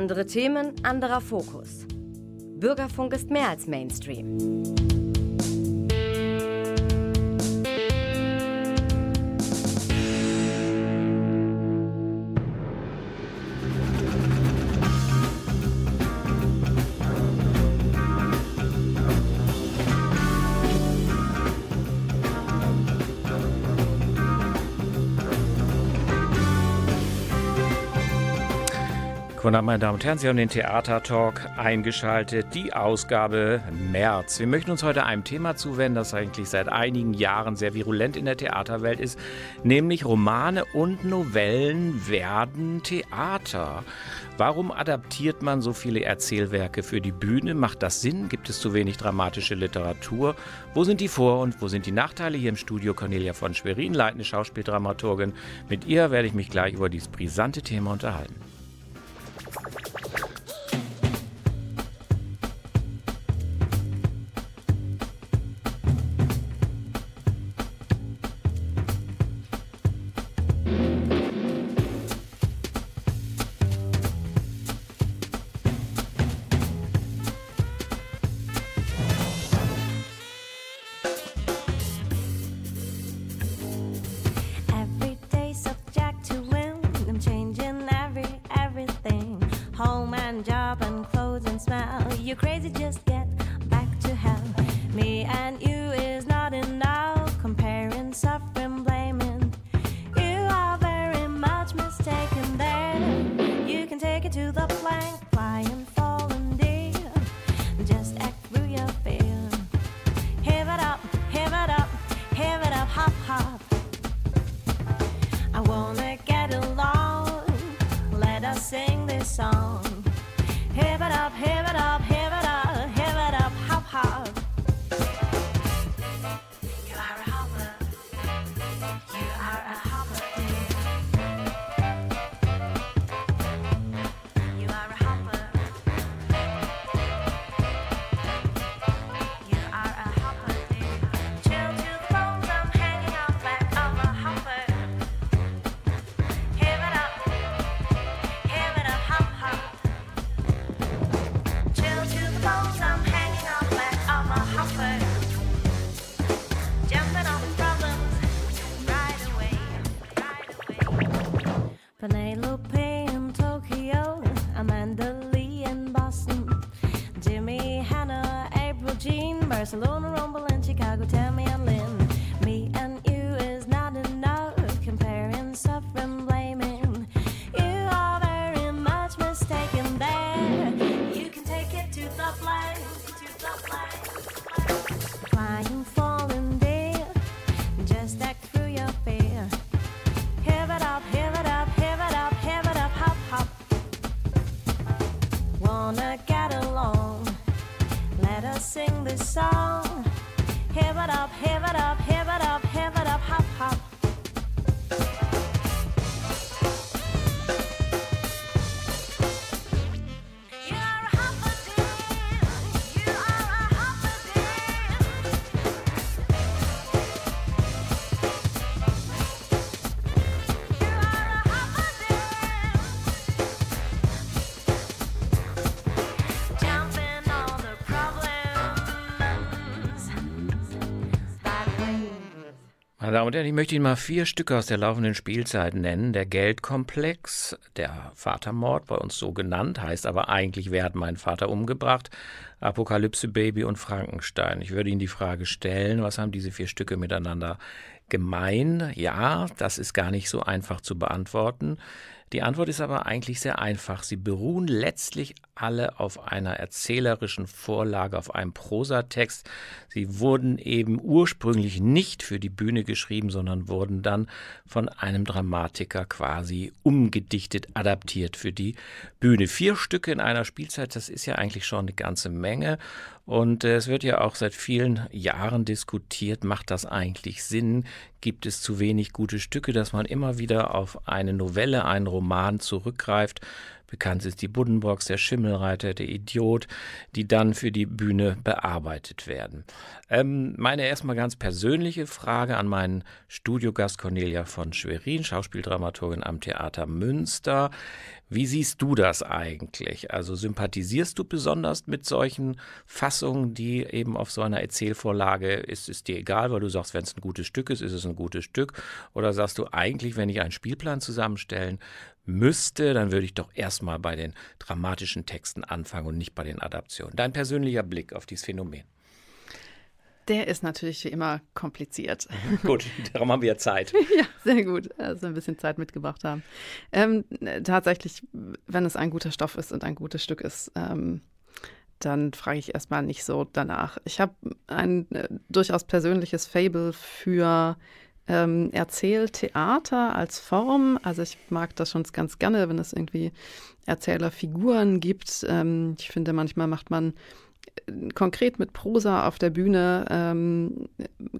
Andere Themen, anderer Fokus. Bürgerfunk ist mehr als Mainstream. Guten Abend, meine Damen und Herren, Sie haben den Theatertalk eingeschaltet, die Ausgabe März. Wir möchten uns heute einem Thema zuwenden, das eigentlich seit einigen Jahren sehr virulent in der Theaterwelt ist, nämlich Romane und Novellen werden Theater. Warum adaptiert man so viele Erzählwerke für die Bühne? Macht das Sinn? Gibt es zu wenig dramatische Literatur? Wo sind die Vor- und wo sind die Nachteile? Hier im Studio Cornelia von Schwerin, leitende Schauspieldramaturgin. Mit ihr werde ich mich gleich über dieses brisante Thema unterhalten. you crazy just gonna get along. Let us sing this song. Heave it up, heave it up, heave it up, heave it up, hop, hop. Damen und Herren, ich möchte Ihnen mal vier Stücke aus der laufenden Spielzeit nennen. Der Geldkomplex, der Vatermord, bei uns so genannt, heißt aber eigentlich, wer hat meinen Vater umgebracht? Apokalypse Baby und Frankenstein. Ich würde Ihnen die Frage stellen, was haben diese vier Stücke miteinander gemein? Ja, das ist gar nicht so einfach zu beantworten. Die Antwort ist aber eigentlich sehr einfach. Sie beruhen letztlich alle auf einer erzählerischen Vorlage, auf einem Prosatext. Sie wurden eben ursprünglich nicht für die Bühne geschrieben, sondern wurden dann von einem Dramatiker quasi umgedichtet, adaptiert für die Bühne. Vier Stücke in einer Spielzeit, das ist ja eigentlich schon eine ganze Menge. Und äh, es wird ja auch seit vielen Jahren diskutiert, macht das eigentlich Sinn? Gibt es zu wenig gute Stücke, dass man immer wieder auf eine Novelle, einen Roman zurückgreift? Bekannt ist die Buddenbox, der Schimmelreiter, der Idiot, die dann für die Bühne bearbeitet werden. Ähm, meine erstmal ganz persönliche Frage an meinen Studiogast Cornelia von Schwerin, Schauspieldramaturgin am Theater Münster. Wie siehst du das eigentlich? Also sympathisierst du besonders mit solchen Fassungen, die eben auf so einer Erzählvorlage ist es dir egal, weil du sagst, wenn es ein gutes Stück ist, ist es ein gutes Stück? Oder sagst du eigentlich, wenn ich einen Spielplan zusammenstellen müsste, dann würde ich doch erstmal bei den dramatischen Texten anfangen und nicht bei den Adaptionen. Dein persönlicher Blick auf dieses Phänomen. Der ist natürlich wie immer kompliziert. gut, darum haben wir Zeit. ja, sehr gut, also ein bisschen Zeit mitgebracht haben. Ähm, tatsächlich, wenn es ein guter Stoff ist und ein gutes Stück ist, ähm, dann frage ich erstmal nicht so danach. Ich habe ein äh, durchaus persönliches Fable für ähm, Erzähltheater als Form. Also ich mag das schon ganz gerne, wenn es irgendwie Erzählerfiguren gibt. Ähm, ich finde, manchmal macht man äh, konkret mit Prosa auf der Bühne ähm,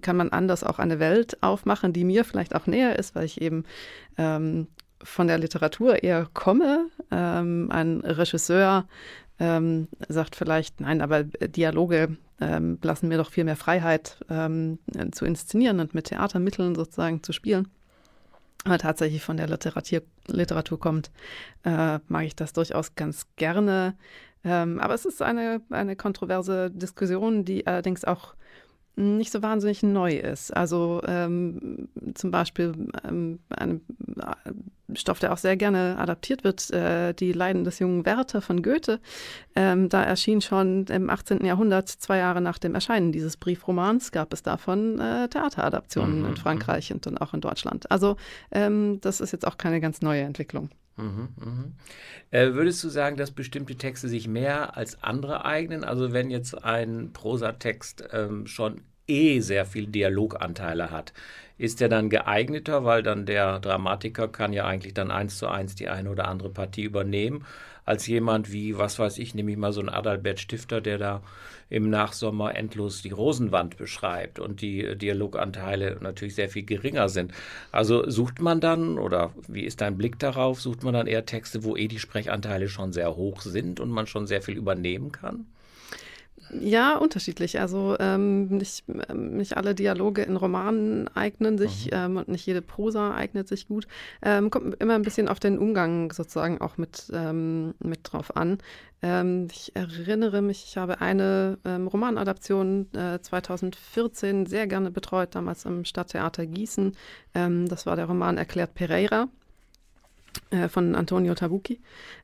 kann man anders auch eine Welt aufmachen, die mir vielleicht auch näher ist, weil ich eben ähm, von der Literatur eher komme. Ähm, ein Regisseur ähm, sagt vielleicht, nein, aber Dialoge ähm, lassen mir doch viel mehr Freiheit ähm, zu inszenieren und mit Theatermitteln sozusagen zu spielen. Aber tatsächlich von der Literatur, Literatur kommt, äh, mag ich das durchaus ganz gerne. Ähm, aber es ist eine, eine kontroverse Diskussion, die allerdings auch nicht so wahnsinnig neu ist. Also ähm, zum Beispiel ähm, ein äh, Stoff, der auch sehr gerne adaptiert wird, äh, Die Leiden des jungen Werther von Goethe. Ähm, da erschien schon im 18. Jahrhundert, zwei Jahre nach dem Erscheinen dieses Briefromans, gab es davon äh, Theateradaptionen mhm. in Frankreich und dann auch in Deutschland. Also ähm, das ist jetzt auch keine ganz neue Entwicklung. Mhm, mhm. Äh, würdest du sagen, dass bestimmte Texte sich mehr als andere eignen? Also wenn jetzt ein Prosatext ähm, schon eh sehr viel Dialoganteile hat, ist der dann geeigneter, weil dann der Dramatiker kann ja eigentlich dann eins zu eins die eine oder andere Partie übernehmen, als jemand wie, was weiß ich, nehme ich mal so einen Adalbert Stifter, der da im Nachsommer endlos die Rosenwand beschreibt und die Dialoganteile natürlich sehr viel geringer sind. Also sucht man dann, oder wie ist dein Blick darauf, sucht man dann eher Texte, wo eh die Sprechanteile schon sehr hoch sind und man schon sehr viel übernehmen kann? Ja, unterschiedlich. Also ähm, nicht, ähm, nicht alle Dialoge in Romanen eignen sich mhm. ähm, und nicht jede Prosa eignet sich gut. Ähm, kommt immer ein bisschen auf den Umgang sozusagen auch mit, ähm, mit drauf an. Ähm, ich erinnere mich, ich habe eine Romanadaption äh, 2014 sehr gerne betreut, damals im Stadttheater Gießen. das war der Roman Erklärt Pereira äh, von Antonio Tabucchi.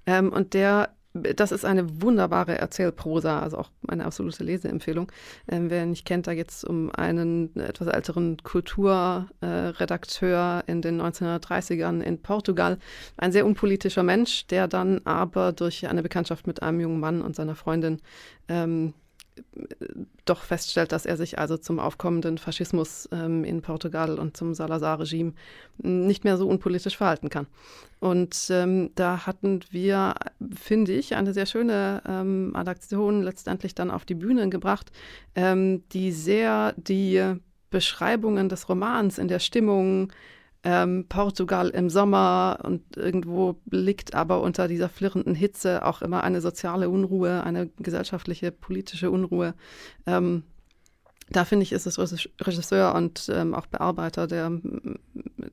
und der das ist eine wunderbare Erzählprosa, also auch eine absolute Leseempfehlung. Ähm, wer nicht kennt, da geht es um einen etwas älteren Kulturredakteur äh, in den 1930ern in Portugal. Ein sehr unpolitischer Mensch, der dann aber durch eine Bekanntschaft mit einem jungen Mann und seiner Freundin ähm, doch feststellt, dass er sich also zum aufkommenden Faschismus ähm, in Portugal und zum Salazar-Regime nicht mehr so unpolitisch verhalten kann. Und ähm, da hatten wir, finde ich, eine sehr schöne ähm, Adaption letztendlich dann auf die Bühne gebracht, ähm, die sehr die Beschreibungen des Romans in der Stimmung, ähm, Portugal im Sommer und irgendwo liegt aber unter dieser flirrenden Hitze auch immer eine soziale Unruhe, eine gesellschaftliche, politische Unruhe. Ähm, da finde ich, ist es Regisseur und ähm, auch Bearbeiter der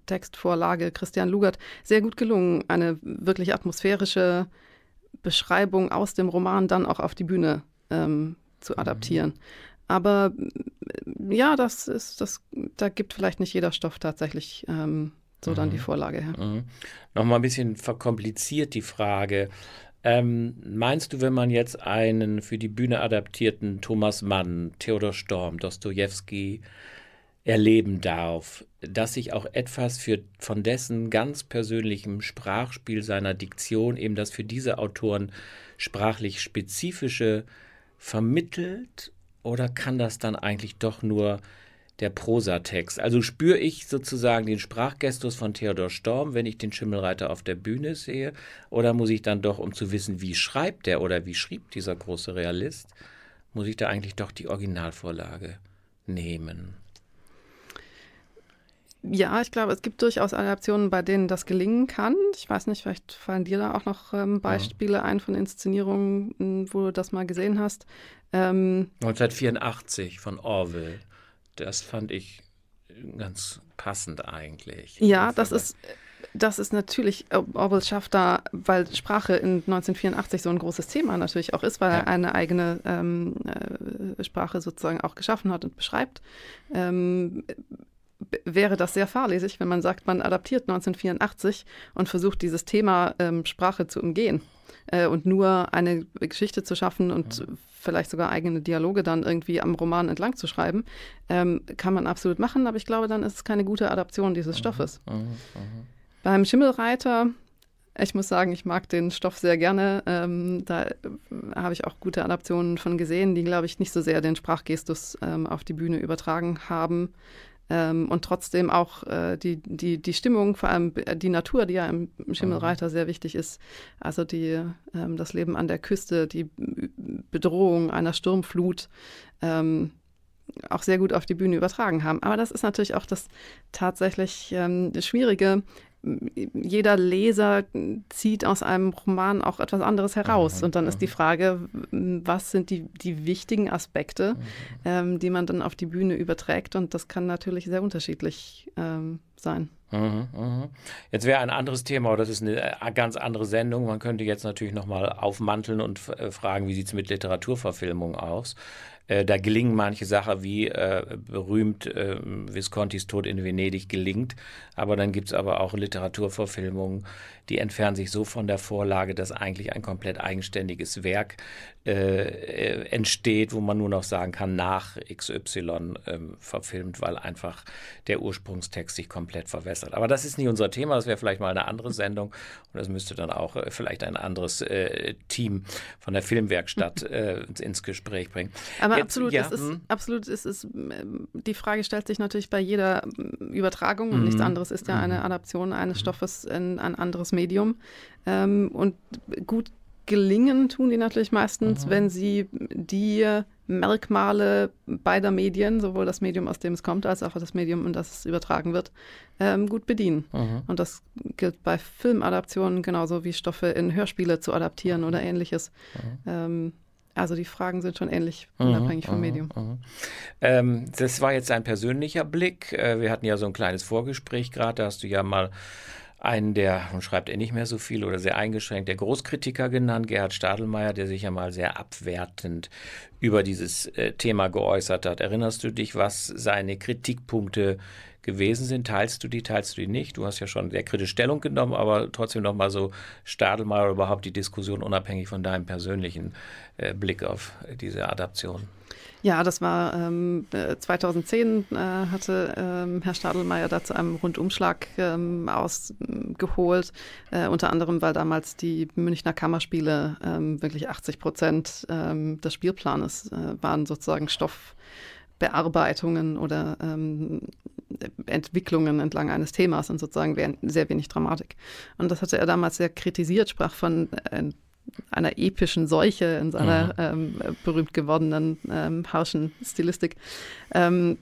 Textvorlage Christian Lugert sehr gut gelungen, eine wirklich atmosphärische Beschreibung aus dem Roman dann auch auf die Bühne ähm, zu adaptieren. Mhm. Aber ja, das ist, das, da gibt vielleicht nicht jeder Stoff tatsächlich ähm, so mhm. dann die mhm. Vorlage her. Mhm. Nochmal ein bisschen verkompliziert die Frage. Ähm, meinst du, wenn man jetzt einen für die Bühne adaptierten Thomas Mann, Theodor Storm, Dostoevsky erleben darf, dass sich auch etwas für, von dessen ganz persönlichem Sprachspiel seiner Diktion, eben das für diese Autoren sprachlich spezifische, vermittelt oder kann das dann eigentlich doch nur der Prosatext? Also spüre ich sozusagen den Sprachgestus von Theodor Storm, wenn ich den Schimmelreiter auf der Bühne sehe? Oder muss ich dann doch, um zu wissen, wie schreibt der oder wie schrieb dieser große Realist, muss ich da eigentlich doch die Originalvorlage nehmen? Ja, ich glaube, es gibt durchaus Adaptionen, bei denen das gelingen kann. Ich weiß nicht, vielleicht fallen dir da auch noch ähm, Beispiele ja. ein von Inszenierungen, wo du das mal gesehen hast. Ähm, 1984 von Orwell. Das fand ich ganz passend eigentlich. Ja, das ist, das ist natürlich, Orwell schafft da, weil Sprache in 1984 so ein großes Thema natürlich auch ist, weil ja. er eine eigene ähm, äh, Sprache sozusagen auch geschaffen hat und beschreibt. Ähm, wäre das sehr fahrlässig, wenn man sagt, man adaptiert 1984 und versucht, dieses Thema ähm, Sprache zu umgehen äh, und nur eine Geschichte zu schaffen und mhm. Vielleicht sogar eigene Dialoge dann irgendwie am Roman entlang zu schreiben, ähm, kann man absolut machen, aber ich glaube, dann ist es keine gute Adaption dieses mhm. Stoffes. Mhm. mhm. Beim Schimmelreiter ich muss sagen, ich mag den Stoff sehr gerne. Ähm, da äh, habe ich auch gute Adaptionen von gesehen, die, glaube ich, nicht so sehr den Sprachgestus ähm, auf die Bühne übertragen haben. Ähm, und trotzdem auch äh, die, die, die Stimmung, vor allem die Natur, die ja im Schimmelreiter sehr wichtig ist. Also die, ähm, das Leben an der Küste, die Bedrohung einer Sturmflut. Ähm, auch sehr gut auf die Bühne übertragen haben. Aber das ist natürlich auch das tatsächlich ähm, Schwierige, jeder Leser zieht aus einem Roman auch etwas anderes heraus. Und dann ist die. Frage, was sind die, die wichtigen Aspekte, mhm. ähm, die man dann auf die Bühne überträgt. Und das kann natürlich sehr unterschiedlich ähm, sein. Jetzt wäre ein anderes Thema, oder das ist eine äh, ganz andere Sendung. Man könnte jetzt natürlich nochmal aufmanteln und äh, fragen, wie sieht es mit Literaturverfilmung aus? Äh, da gelingen manche Sachen, wie äh, berühmt äh, Viscontis Tod in Venedig gelingt. Aber dann gibt es aber auch Literaturverfilmungen, die entfernen sich so von der Vorlage, dass eigentlich ein komplett eigenständiges Werk äh, äh entsteht, wo man nur noch sagen kann, nach XY äh, verfilmt, weil einfach der Ursprungstext sich komplett verwässert. Aber das ist nicht unser Thema, das wäre vielleicht mal eine andere Sendung und das müsste dann auch äh, vielleicht ein anderes äh, Team von der Filmwerkstatt äh, ins Gespräch bringen. Aber Jetzt, absolut, ja, es ist, hm? absolut es ist, die Frage stellt sich natürlich bei jeder Übertragung und nichts mhm. anderes ist ja eine mhm. Adaption eines mhm. Stoffes in ein anderes Medium. Ähm, und gut gelingen tun die natürlich meistens, mhm. wenn sie die Merkmale beider Medien, sowohl das Medium, aus dem es kommt, als auch das Medium, in das es übertragen wird, ähm, gut bedienen. Mhm. Und das gilt bei Filmadaptionen genauso wie Stoffe in Hörspiele zu adaptieren oder ähnliches. Mhm. Ähm, also die Fragen sind schon ähnlich, mhm, unabhängig vom mhm, Medium. Mhm. Ähm, das war jetzt ein persönlicher Blick. Äh, wir hatten ja so ein kleines Vorgespräch gerade, da hast du ja mal einen der, und schreibt er nicht mehr so viel oder sehr eingeschränkt, der Großkritiker genannt, Gerhard Stadelmeier, der sich ja mal sehr abwertend über dieses äh, Thema geäußert hat. Erinnerst du dich, was seine Kritikpunkte gewesen sind? Teilst du die, teilst du die nicht? Du hast ja schon sehr kritisch Stellung genommen, aber trotzdem noch mal so Stadelmeier überhaupt die Diskussion unabhängig von deinem persönlichen äh, Blick auf diese Adaption. Ja, das war ähm, 2010 äh, äh, hatte ähm, Herr Stadelmeier da zu einem Rundumschlag ähm, ausgeholt, äh, unter anderem, weil damals die Münchner Kammerspiele ähm, wirklich 80 Prozent ähm, des Spielplanes äh, waren sozusagen Stoffbearbeitungen oder ähm, Entwicklungen entlang eines Themas und sozusagen sehr wenig Dramatik. Und das hatte er damals sehr kritisiert, sprach von äh, einer epischen Seuche in seiner mhm. ähm, berühmt gewordenen ähm, harschen Stilistik. Ähm,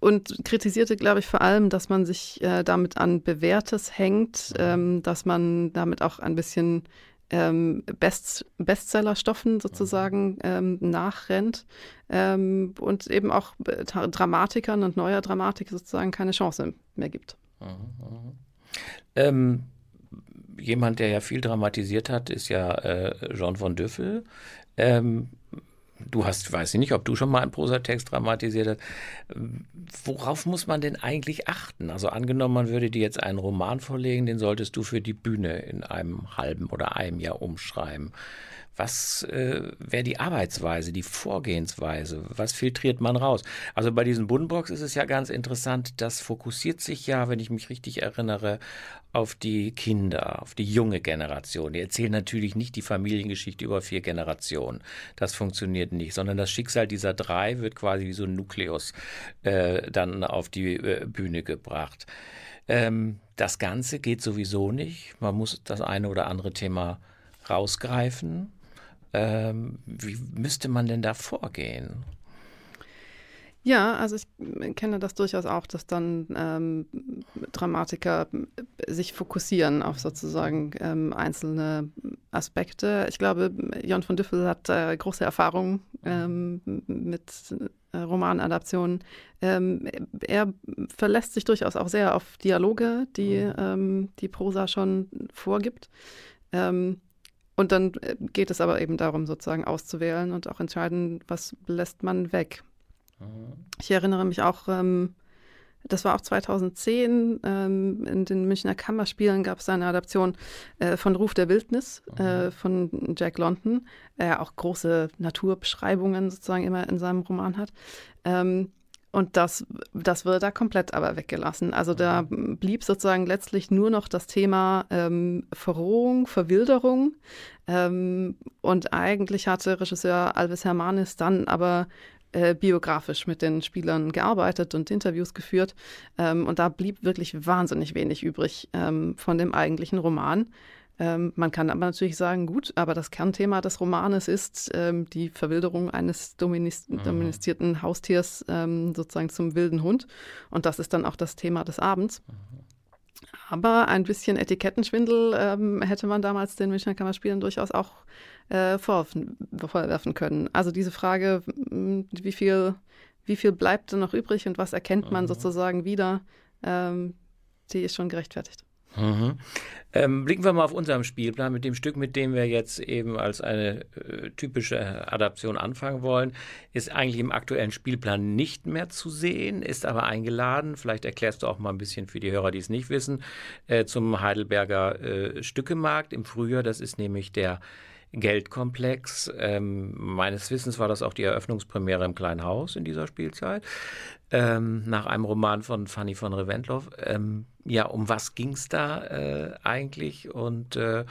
und kritisierte, glaube ich, vor allem, dass man sich äh, damit an Bewährtes hängt, ähm, dass man damit auch ein bisschen ähm, Best Bestsellerstoffen sozusagen ähm, nachrennt ähm, und eben auch äh, Dramatikern und neuer Dramatik sozusagen keine Chance mehr gibt. Mhm, mhm. Ähm, jemand, der ja viel dramatisiert hat, ist ja äh, Jean von Düffel. Ähm, du hast, weiß ich nicht, ob du schon mal einen Prosatext dramatisiert hast. Worauf muss man denn eigentlich achten? Also angenommen, man würde dir jetzt einen Roman vorlegen, den solltest du für die Bühne in einem halben oder einem Jahr umschreiben. Was äh, wäre die Arbeitsweise, die Vorgehensweise? Was filtriert man raus? Also bei diesen Buddenbrocks ist es ja ganz interessant, das fokussiert sich ja, wenn ich mich richtig erinnere, auf die Kinder, auf die junge Generation. Die erzählen natürlich nicht die Familiengeschichte über vier Generationen. Das funktioniert nicht, sondern das Schicksal dieser drei wird quasi wie so ein Nukleus äh, dann auf die äh, Bühne gebracht. Ähm, das Ganze geht sowieso nicht. Man muss das eine oder andere Thema rausgreifen. Ähm, wie müsste man denn da vorgehen? Ja, also ich kenne das durchaus auch, dass dann ähm, Dramatiker sich fokussieren auf sozusagen ähm, einzelne Aspekte. Ich glaube, Jon von Düffel hat äh, große Erfahrung ähm, mit äh, Romanadaptionen. Ähm, er verlässt sich durchaus auch sehr auf Dialoge, die mhm. ähm, die Prosa schon vorgibt. Ähm, und dann äh, geht es aber eben darum, sozusagen auszuwählen und auch entscheiden, was lässt man weg. Ich erinnere mich auch, ähm, das war auch 2010, ähm, in den Münchner Kammerspielen gab es eine Adaption äh, von Ruf der Wildnis äh, von Jack London, der auch große Naturbeschreibungen sozusagen immer in seinem Roman hat. Ähm, und das, das wurde da komplett aber weggelassen. Also da blieb sozusagen letztlich nur noch das Thema ähm, Verrohung, Verwilderung. Ähm, und eigentlich hatte Regisseur Alves Hermanis dann aber äh, biografisch mit den Spielern gearbeitet und Interviews geführt. Ähm, und da blieb wirklich wahnsinnig wenig übrig ähm, von dem eigentlichen Roman. Ähm, man kann aber natürlich sagen, gut, aber das Kernthema des Romanes ist ähm, die Verwilderung eines dominis mhm. domestizierten Haustiers ähm, sozusagen zum wilden Hund. Und das ist dann auch das Thema des Abends. Mhm. Aber ein bisschen Etikettenschwindel ähm, hätte man damals den Münchner Kammerspielen durchaus auch äh, vorwerfen können. Also diese Frage, wie viel, wie viel bleibt denn noch übrig und was erkennt man mhm. sozusagen wieder, ähm, die ist schon gerechtfertigt. Mhm. Ähm, blicken wir mal auf unseren Spielplan mit dem Stück, mit dem wir jetzt eben als eine äh, typische Adaption anfangen wollen, ist eigentlich im aktuellen Spielplan nicht mehr zu sehen, ist aber eingeladen. Vielleicht erklärst du auch mal ein bisschen für die Hörer, die es nicht wissen, äh, zum Heidelberger äh, Stückemarkt im Frühjahr. Das ist nämlich der Geldkomplex. Ähm, meines Wissens war das auch die Eröffnungspremiere im Kleinen Haus in dieser Spielzeit, ähm, nach einem Roman von Fanny von Reventlow. Ähm, ja, um was ging es da äh, eigentlich? Und äh,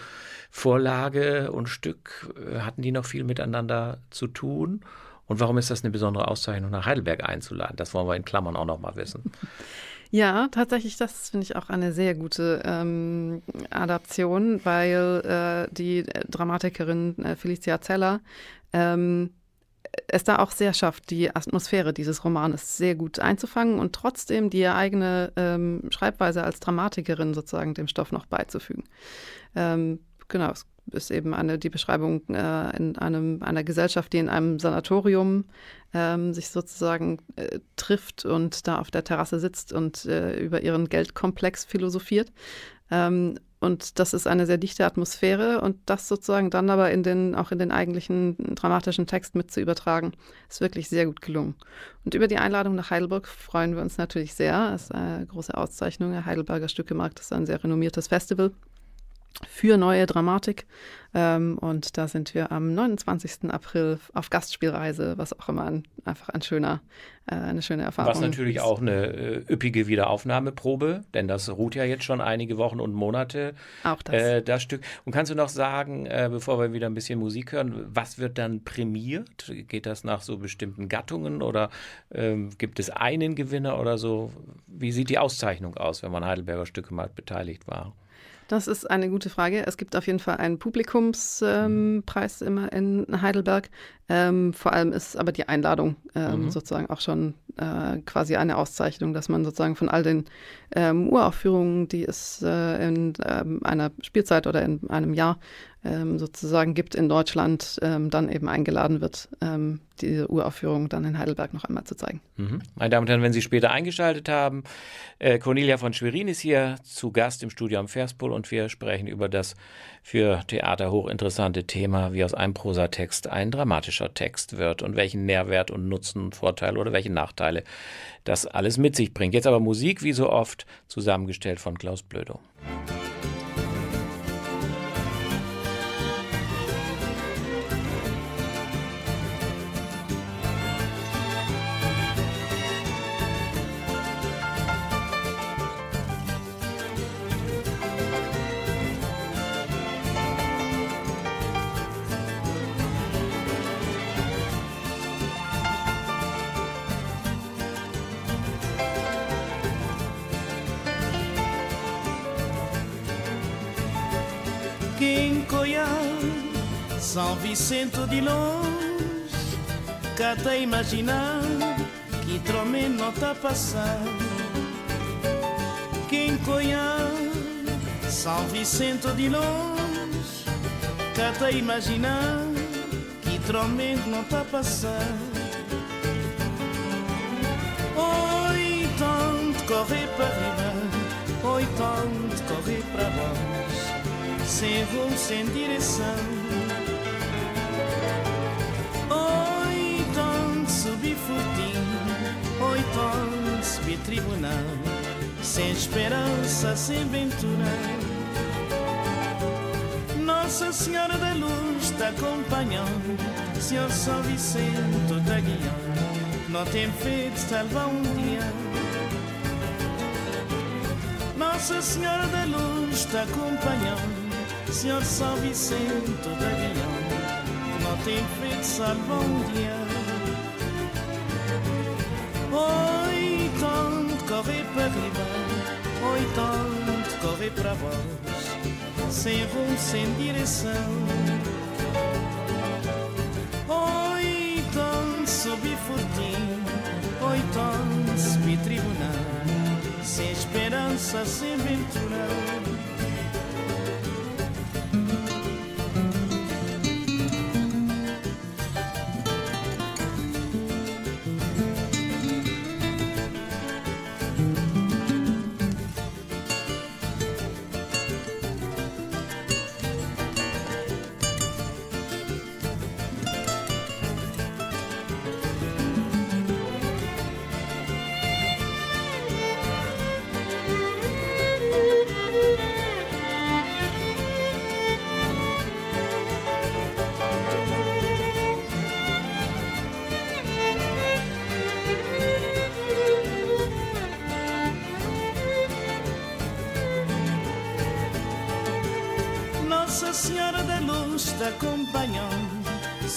Vorlage und Stück, äh, hatten die noch viel miteinander zu tun? Und warum ist das eine besondere Auszeichnung, nach Heidelberg einzuladen? Das wollen wir in Klammern auch noch mal wissen. Ja, tatsächlich, das finde ich auch eine sehr gute ähm, Adaption, weil äh, die Dramatikerin äh, Felicia Zeller ähm, es da auch sehr schafft, die Atmosphäre dieses Romanes sehr gut einzufangen und trotzdem die eigene ähm, Schreibweise als Dramatikerin sozusagen dem Stoff noch beizufügen. Ähm, genau, es ist eben eine, die Beschreibung äh, in einem, einer Gesellschaft, die in einem Sanatorium ähm, sich sozusagen äh, trifft und da auf der Terrasse sitzt und äh, über ihren Geldkomplex philosophiert. Ähm, und das ist eine sehr dichte Atmosphäre und das sozusagen dann aber in den, auch in den eigentlichen dramatischen Text mit zu übertragen, ist wirklich sehr gut gelungen. Und über die Einladung nach Heidelberg freuen wir uns natürlich sehr. Das ist eine große Auszeichnung. Der Heidelberger Stückemarkt ist ein sehr renommiertes Festival für neue Dramatik. Ähm, und da sind wir am 29. April auf Gastspielreise, was auch immer ein, einfach ein schöner, äh, eine schöne Erfahrung ist. Was natürlich ist. auch eine äh, üppige Wiederaufnahmeprobe, denn das ruht ja jetzt schon einige Wochen und Monate. Auch das. Äh, das Stück. Und kannst du noch sagen, bevor wir wieder ein bisschen Musik hören, was wird dann prämiert? Geht das nach so bestimmten Gattungen oder ähm, gibt es einen Gewinner oder so? Wie sieht die Auszeichnung aus, wenn man Heidelberger Stücke mal beteiligt war? Das ist eine gute Frage. Es gibt auf jeden Fall einen Publikumspreis ähm, immer in Heidelberg. Ähm, vor allem ist aber die Einladung ähm, mhm. sozusagen auch schon äh, quasi eine Auszeichnung, dass man sozusagen von all den ähm, Uraufführungen, die es äh, in ähm, einer Spielzeit oder in einem Jahr ähm, sozusagen gibt in Deutschland, ähm, dann eben eingeladen wird, ähm, diese Uraufführung dann in Heidelberg noch einmal zu zeigen. Mhm. Meine Damen und Herren, wenn Sie später eingeschaltet haben, äh, Cornelia von Schwerin ist hier zu Gast im Studio am Verspol und wir sprechen über das für Theater hochinteressante Thema, wie aus einem Prosatext ein dramatischer Text wird und welchen Nährwert und Nutzen, Vorteil oder welche Nachteile das alles mit sich bringt. Jetzt aber Musik, wie so oft, zusammengestellt von Klaus Blödo. São Vicente de longe, cá te imaginar que trome nota passar. Quem conhece São Vicente de longe, cata imaginar que trome nota passar. Oi, tanto correr para riba, oi, tanto correr para baixo, sem rumo, sem direção. Subir tribunal, sem esperança, sem ventura. Nossa Senhora da Luz está acompanhando, Senhor São Vicente está guiando, não tem feito salvar um dia. Nossa Senhora da Luz está acompanhando, Senhor São Vicente está guiando, não tem feito salvar um dia. Correr para vós, sem rumo, sem direção. Ou então subir fortinho, ou então subir tribunal, sem esperança, sem ventura.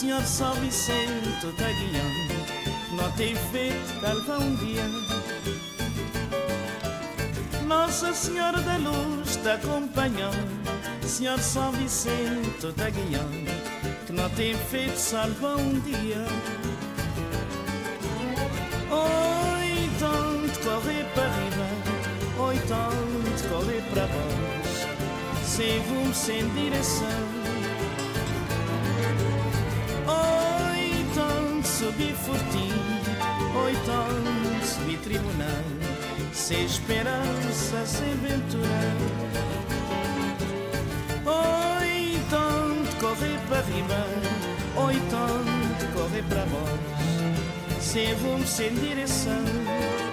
Senhor São Vicente está guiando, não tem feito calva um dia. Nossa Senhora da Luz está acompanhando, Senhor São Vicente está guiando, que não tem feito salva um dia. Oi, tanto correr para riba, oi, tanto correr para baixo, sem rumo, sem direção. subir fortinho, oito anos subir tribunal, sem esperança, sem ventura. Oito anos correr para riba, oito anos correr para baixo, sem rumo, sem direção.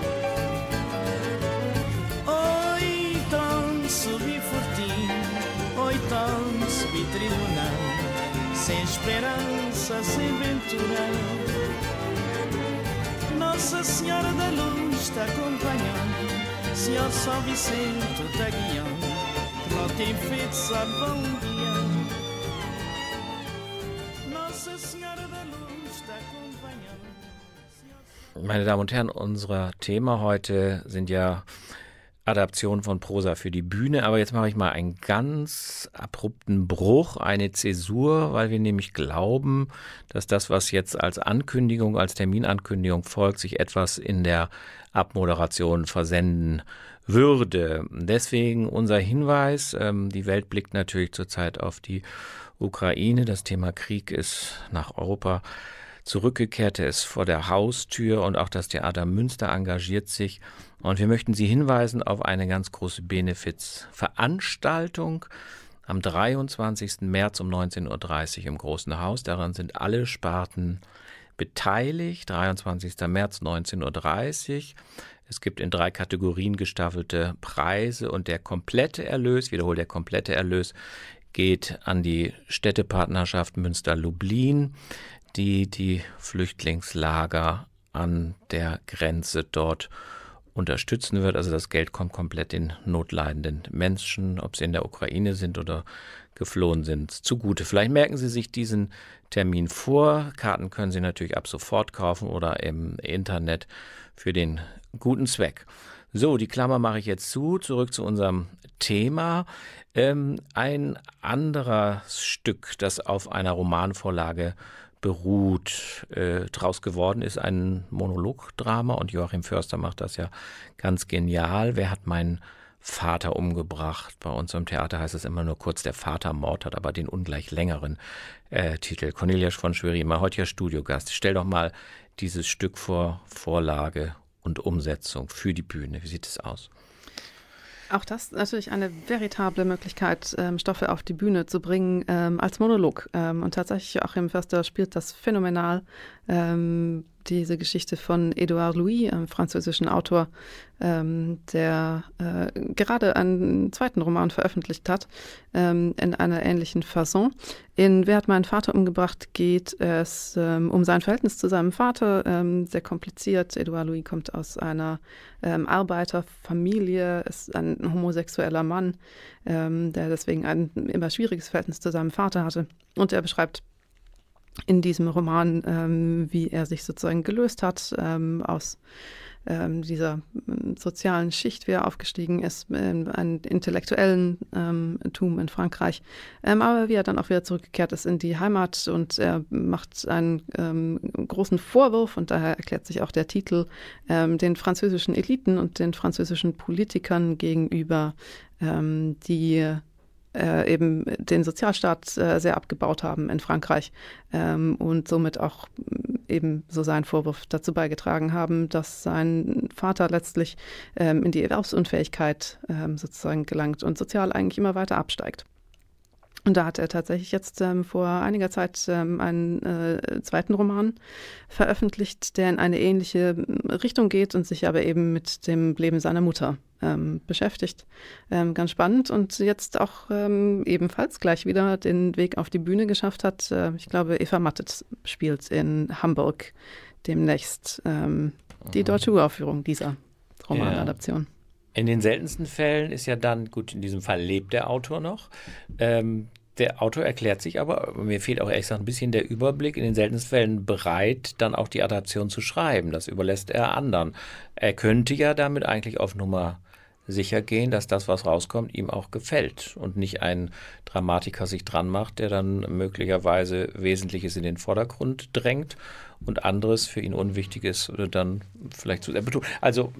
Tribunal, sem esperança, sem ventura. Nossa Senhora da Luz está acompanhando, Senhor São Vicente está guiando, que não tem feito salva um dia. Meine Damen und Herren, unser Thema heute sind ja Adaption von Prosa für die Bühne. Aber jetzt mache ich mal einen ganz abrupten Bruch, eine Zäsur, weil wir nämlich glauben, dass das, was jetzt als Ankündigung, als Terminankündigung folgt, sich etwas in der Abmoderation versenden würde. Deswegen unser Hinweis, ähm, die Welt blickt natürlich zurzeit auf die Ukraine. Das Thema Krieg ist nach Europa zurückgekehrt, er ist vor der Haustür und auch das Theater Münster engagiert sich und wir möchten Sie hinweisen auf eine ganz große Benefizveranstaltung am 23. März um 19.30 Uhr im Großen Haus. Daran sind alle Sparten beteiligt. 23. März 19.30 Uhr. Es gibt in drei Kategorien gestaffelte Preise und der komplette Erlös, wiederhole der komplette Erlös, geht an die Städtepartnerschaft Münster-Lublin, die die Flüchtlingslager an der Grenze dort unterstützen wird. Also das Geld kommt komplett den notleidenden Menschen, ob sie in der Ukraine sind oder geflohen sind, zugute. Vielleicht merken Sie sich diesen Termin vor. Karten können Sie natürlich ab sofort kaufen oder im Internet für den guten Zweck. So, die Klammer mache ich jetzt zu. Zurück zu unserem Thema. Ähm, ein anderes Stück, das auf einer Romanvorlage beruht. Äh, draus geworden ist ein Monologdrama und Joachim Förster macht das ja ganz genial. Wer hat meinen Vater umgebracht? Bei uns im Theater heißt es immer nur kurz, der Vatermord hat aber den ungleich längeren äh, Titel. Cornelia von Schwerin, mein heutiger Studiogast. Stell doch mal dieses Stück vor Vorlage und Umsetzung für die Bühne. Wie sieht es aus? Auch das ist natürlich eine veritable Möglichkeit, ähm, Stoffe auf die Bühne zu bringen ähm, als Monolog. Ähm, und tatsächlich, Achim Förster spielt das phänomenal. Diese Geschichte von Edouard Louis, einem französischen Autor, ähm, der äh, gerade einen zweiten Roman veröffentlicht hat, ähm, in einer ähnlichen Fasson. In Wer hat meinen Vater umgebracht geht es ähm, um sein Verhältnis zu seinem Vater, ähm, sehr kompliziert. Edouard Louis kommt aus einer ähm, Arbeiterfamilie, ist ein homosexueller Mann, ähm, der deswegen ein immer schwieriges Verhältnis zu seinem Vater hatte. Und er beschreibt in diesem Roman, ähm, wie er sich sozusagen gelöst hat ähm, aus ähm, dieser ähm, sozialen Schicht, wie er aufgestiegen ist, in einen intellektuellen ähm, Tum in Frankreich, ähm, aber wie er dann auch wieder zurückgekehrt ist in die Heimat und er macht einen großen Vorwurf und daher erklärt sich auch der Titel den französischen Eliten und den französischen Politikern gegenüber, die äh, eben den Sozialstaat äh, sehr abgebaut haben in Frankreich ähm, und somit auch äh, eben so seinen Vorwurf dazu beigetragen haben, dass sein Vater letztlich ähm, in die Erwerbsunfähigkeit ähm, sozusagen gelangt und sozial eigentlich immer weiter absteigt. Und da hat er tatsächlich jetzt ähm, vor einiger Zeit ähm, einen äh, zweiten Roman veröffentlicht, der in eine ähnliche Richtung geht und sich aber eben mit dem Leben seiner Mutter ähm, beschäftigt. Ähm, ganz spannend und jetzt auch ähm, ebenfalls gleich wieder den Weg auf die Bühne geschafft hat. Äh, ich glaube, Eva Mattet spielt in Hamburg demnächst ähm, die deutsche Uraufführung dieser Romanadaption. Ja. In den seltensten Fällen ist ja dann, gut, in diesem Fall lebt der Autor noch. Ähm, der Autor erklärt sich aber, mir fehlt auch ehrlich gesagt ein bisschen der Überblick, in den seltensten Fällen bereit, dann auch die Adaption zu schreiben. Das überlässt er anderen. Er könnte ja damit eigentlich auf Nummer sicher gehen, dass das, was rauskommt, ihm auch gefällt und nicht ein Dramatiker sich dran macht, der dann möglicherweise Wesentliches in den Vordergrund drängt und anderes für ihn Unwichtiges oder dann vielleicht zu sehr betont. Also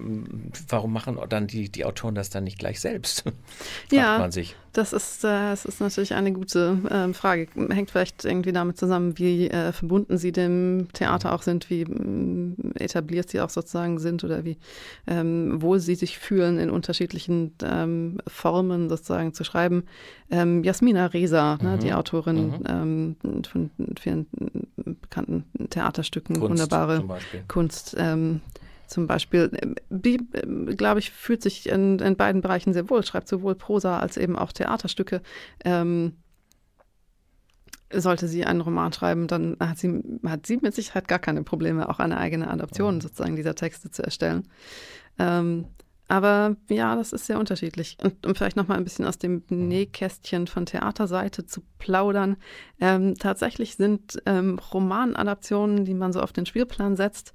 warum machen dann die, die Autoren das dann nicht gleich selbst? Fragt ja, man sich. Das ist, äh, das ist natürlich eine gute äh, Frage. Hängt vielleicht irgendwie damit zusammen, wie äh, verbunden sie dem Theater auch sind, wie äh, etabliert sie auch sozusagen sind oder wie ähm, wohl sie sich fühlen, in unterschiedlichen ähm, Formen sozusagen zu schreiben. Ähm, Jasmina Reza, ne, mhm. die Autorin mhm. ähm, von vielen bekannten Theaterstücken, Kunst wunderbare Kunst. Ähm, zum Beispiel, die, äh, glaube ich, fühlt sich in, in, beiden Bereichen sehr wohl, schreibt sowohl Prosa als eben auch Theaterstücke. Ähm, sollte sie einen Roman schreiben, dann hat sie, hat sie mit Sicherheit gar keine Probleme, auch eine eigene Adaption mhm. sozusagen dieser Texte zu erstellen. Ähm, aber ja, das ist sehr unterschiedlich. Und um vielleicht nochmal ein bisschen aus dem Nähkästchen von Theaterseite zu plaudern, ähm, tatsächlich sind ähm, Romanadaptionen, die man so auf den Spielplan setzt,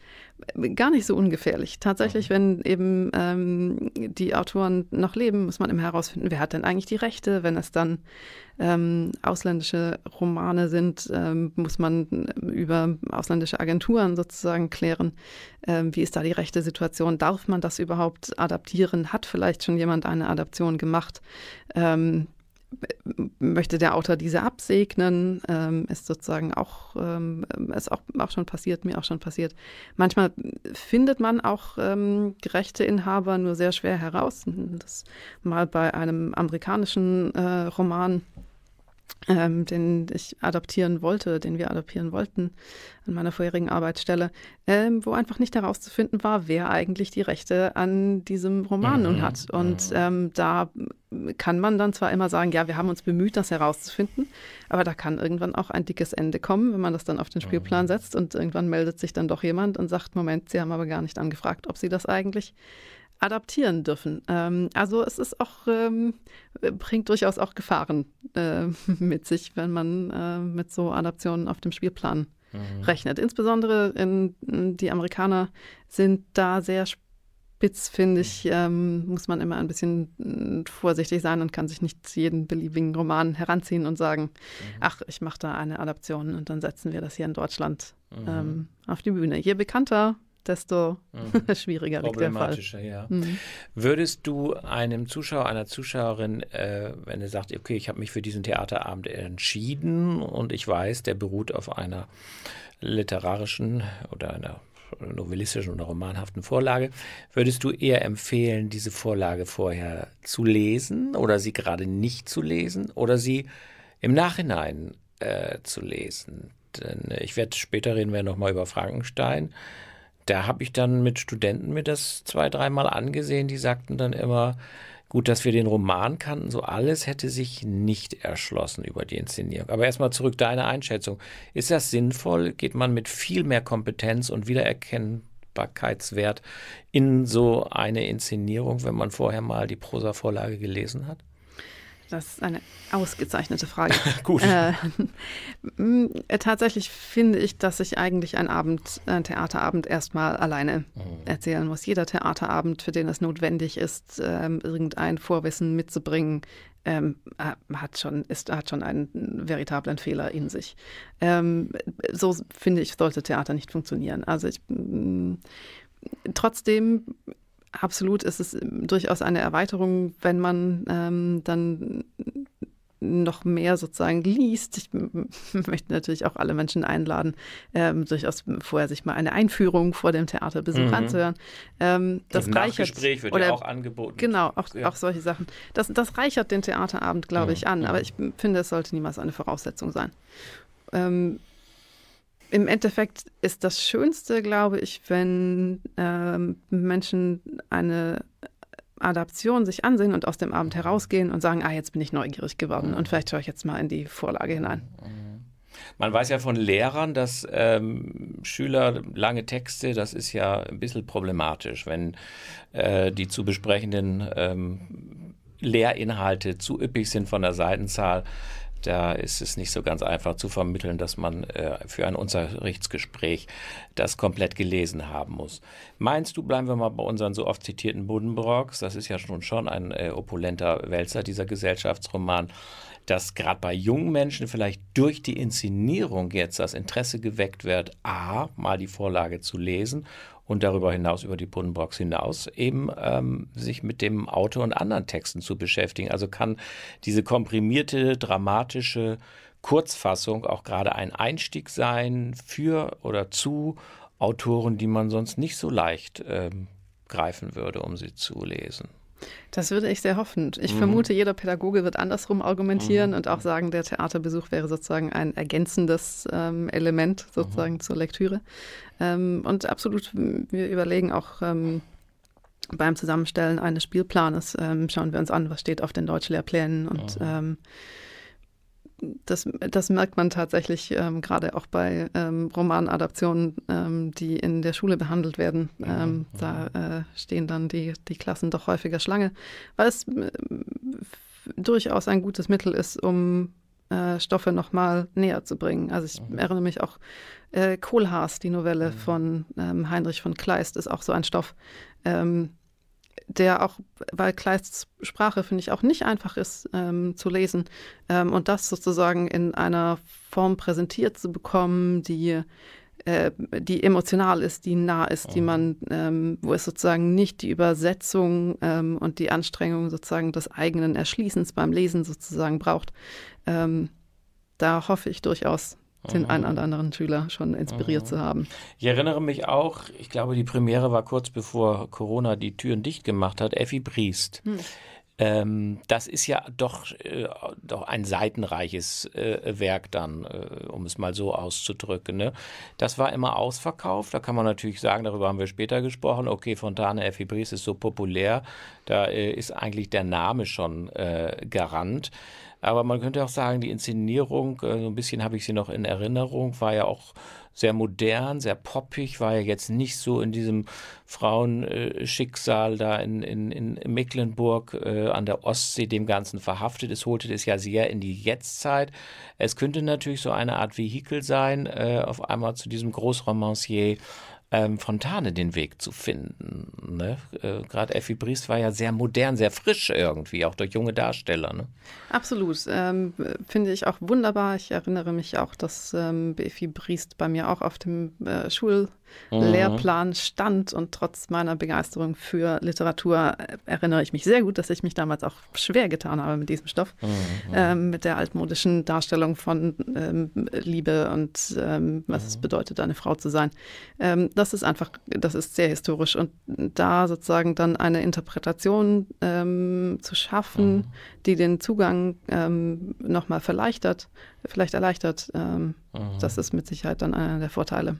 gar nicht so ungefährlich. Tatsächlich, wenn eben ähm, die Autoren noch leben, muss man immer herausfinden, wer hat denn eigentlich die Rechte. Wenn es dann ähm, ausländische Romane sind, ähm, muss man über ausländische Agenturen sozusagen klären, ähm, wie ist da die rechte Situation. Darf man das überhaupt adaptieren? Hat vielleicht schon jemand eine Adaption gemacht? Möchte der Autor diese absegnen, ähm, ist sozusagen auch, ähm, ist auch, auch schon passiert, mir auch schon passiert. Manchmal findet man auch ähm, Rechteinhaber nur sehr schwer heraus. Das mal bei einem amerikanischen äh, Roman ähm, den ich adaptieren wollte, den wir adaptieren wollten an meiner vorherigen Arbeitsstelle, ähm, wo einfach nicht herauszufinden war, wer eigentlich die Rechte an diesem Roman mhm. nun hat. Und mhm. ähm, da kann man dann zwar immer sagen, ja, wir haben uns bemüht, das herauszufinden, aber da kann irgendwann auch ein dickes Ende kommen, wenn man das dann auf den Spielplan mhm. setzt und irgendwann meldet sich dann doch jemand und sagt, Moment, Sie haben aber gar nicht angefragt, ob Sie das eigentlich adaptieren dürfen. Ähm, also es ist auch, ähm, bringt durchaus auch Gefahren äh, mit sich, wenn man äh, mit so Adaptionen auf dem Spielplan mhm. rechnet. Insbesondere in, die Amerikaner sind da sehr spitz, finde ich, ähm, muss man immer ein bisschen mm, vorsichtig sein und kann sich nicht jeden beliebigen Roman heranziehen und sagen, mhm. ach, ich mache da eine Adaption und dann setzen wir das hier in Deutschland mhm. ähm, auf die Bühne. Je bekannter, desto mhm. schwieriger liegt der Fall. Ja. Mhm. Würdest du einem Zuschauer, einer Zuschauerin, äh, wenn er sagt, okay, ich habe mich für diesen Theaterabend entschieden und ich weiß, der beruht auf einer literarischen oder einer novellistischen oder romanhaften Vorlage, würdest du eher empfehlen, diese Vorlage vorher zu lesen oder sie gerade nicht zu lesen oder sie im Nachhinein äh, zu lesen? Denn ich werde später reden wir nochmal über Frankenstein da habe ich dann mit Studenten mir das zwei, dreimal angesehen, die sagten dann immer, gut, dass wir den Roman kannten, so alles hätte sich nicht erschlossen über die Inszenierung. Aber erstmal zurück deine Einschätzung. Ist das sinnvoll? Geht man mit viel mehr Kompetenz und Wiedererkennbarkeitswert in so eine Inszenierung, wenn man vorher mal die Prosa-Vorlage gelesen hat? Das ist eine ausgezeichnete Frage. Gut. Äh, tatsächlich finde ich, dass ich eigentlich einen Abend, einen Theaterabend erstmal alleine mhm. erzählen muss. Jeder Theaterabend, für den es notwendig ist, ähm, irgendein Vorwissen mitzubringen, ähm, hat schon, ist, hat schon einen veritablen Fehler in sich. Ähm, so finde ich, sollte Theater nicht funktionieren. Also ich trotzdem absolut ist es durchaus eine Erweiterung, wenn man ähm, dann noch mehr sozusagen liest. Ich möchte natürlich auch alle Menschen einladen, ähm, durchaus vorher sich mal eine Einführung vor dem Theaterbesuch mhm. anzuhören. Ähm, das Im reichert, Nachgespräch wird oder, ja auch angeboten. Genau, auch, ja. auch solche Sachen. Das, das reichert den Theaterabend, glaube mhm. ich, an. Aber mhm. ich finde, es sollte niemals eine Voraussetzung sein. Ähm, im Endeffekt ist das Schönste, glaube ich, wenn ähm, Menschen eine Adaption sich ansehen und aus dem Abend herausgehen und sagen, ah, jetzt bin ich neugierig geworden und vielleicht schaue ich jetzt mal in die Vorlage hinein. Man weiß ja von Lehrern, dass ähm, Schüler lange Texte, das ist ja ein bisschen problematisch, wenn äh, die zu besprechenden ähm, Lehrinhalte zu üppig sind von der Seitenzahl da ist es nicht so ganz einfach zu vermitteln, dass man äh, für ein Unterrichtsgespräch das komplett gelesen haben muss. Meinst du, bleiben wir mal bei unseren so oft zitierten Buddenbrocks, das ist ja schon, schon ein äh, opulenter Wälzer, dieser Gesellschaftsroman, dass gerade bei jungen Menschen vielleicht durch die Inszenierung jetzt das Interesse geweckt wird, a, mal die Vorlage zu lesen und darüber hinaus über die Buddenbrocks hinaus eben ähm, sich mit dem Autor und anderen Texten zu beschäftigen. Also kann diese komprimierte, dramatische Kurzfassung auch gerade ein Einstieg sein für oder zu Autoren, die man sonst nicht so leicht ähm, greifen würde, um sie zu lesen. Das würde ich sehr hoffen. Ich mhm. vermute, jeder Pädagoge wird andersrum argumentieren mhm. und auch sagen, der Theaterbesuch wäre sozusagen ein ergänzendes ähm, Element sozusagen mhm. zur Lektüre. Ähm, und absolut, wir überlegen auch ähm, beim Zusammenstellen eines Spielplanes, ähm, schauen wir uns an, was steht auf den Deutschlehrplänen und ähm, das, das merkt man tatsächlich ähm, gerade auch bei ähm, Romanadaptionen, ähm, die in der Schule behandelt werden. Ähm, da äh, stehen dann die, die Klassen doch häufiger Schlange, weil es äh, durchaus ein gutes Mittel ist, um äh, Stoffe nochmal näher zu bringen. Also ich mhm. erinnere mich auch, äh, Kohlhaas, die Novelle mhm. von ähm, Heinrich von Kleist, ist auch so ein Stoff, ähm, der auch, weil Kleists Sprache, finde ich, auch nicht einfach ist ähm, zu lesen ähm, und das sozusagen in einer Form präsentiert zu bekommen, die, äh, die emotional ist, die nah ist, oh. die mhm. man, ähm, wo es sozusagen nicht die Übersetzung ähm, und die Anstrengung sozusagen des eigenen Erschließens beim Lesen sozusagen braucht. Ähm, da hoffe ich durchaus, den einen oder anderen Schüler schon inspiriert zu haben. Ich erinnere mich auch, ich glaube, die Premiere war kurz bevor Corona die Türen dicht gemacht hat, Effi Briest. Hm. Ähm, das ist ja doch, äh, doch ein seitenreiches äh, Werk dann, äh, um es mal so auszudrücken. Ne? Das war immer ausverkauft. Da kann man natürlich sagen, darüber haben wir später gesprochen, okay, Fontane Effi Briest ist so populär, da äh, ist eigentlich der Name schon äh, Garant. Aber man könnte auch sagen, die Inszenierung, äh, so ein bisschen habe ich sie noch in Erinnerung, war ja auch sehr modern, sehr poppig, war ja jetzt nicht so in diesem Frauenschicksal da in, in, in Mecklenburg äh, an der Ostsee dem Ganzen verhaftet. Es holte es ja sehr in die Jetztzeit. Es könnte natürlich so eine Art Vehikel sein, äh, auf einmal zu diesem Großromancier ähm, Fontane den Weg zu finden. Ne? Äh, Gerade Effi Briest war ja sehr modern, sehr frisch irgendwie, auch durch junge Darsteller. Ne? Absolut. Ähm, Finde ich auch wunderbar. Ich erinnere mich auch, dass ähm, Effi Briest bei mir auch auf dem äh, Schul Lehrplan stand und trotz meiner Begeisterung für Literatur äh, erinnere ich mich sehr gut, dass ich mich damals auch schwer getan habe mit diesem Stoff, mhm. ähm, mit der altmodischen Darstellung von ähm, Liebe und ähm, was mhm. es bedeutet, eine Frau zu sein. Ähm, das ist einfach, das ist sehr historisch und da sozusagen dann eine Interpretation ähm, zu schaffen, mhm. die den Zugang ähm, nochmal verleichtert, vielleicht erleichtert, mhm. das ist mit Sicherheit dann einer der Vorteile.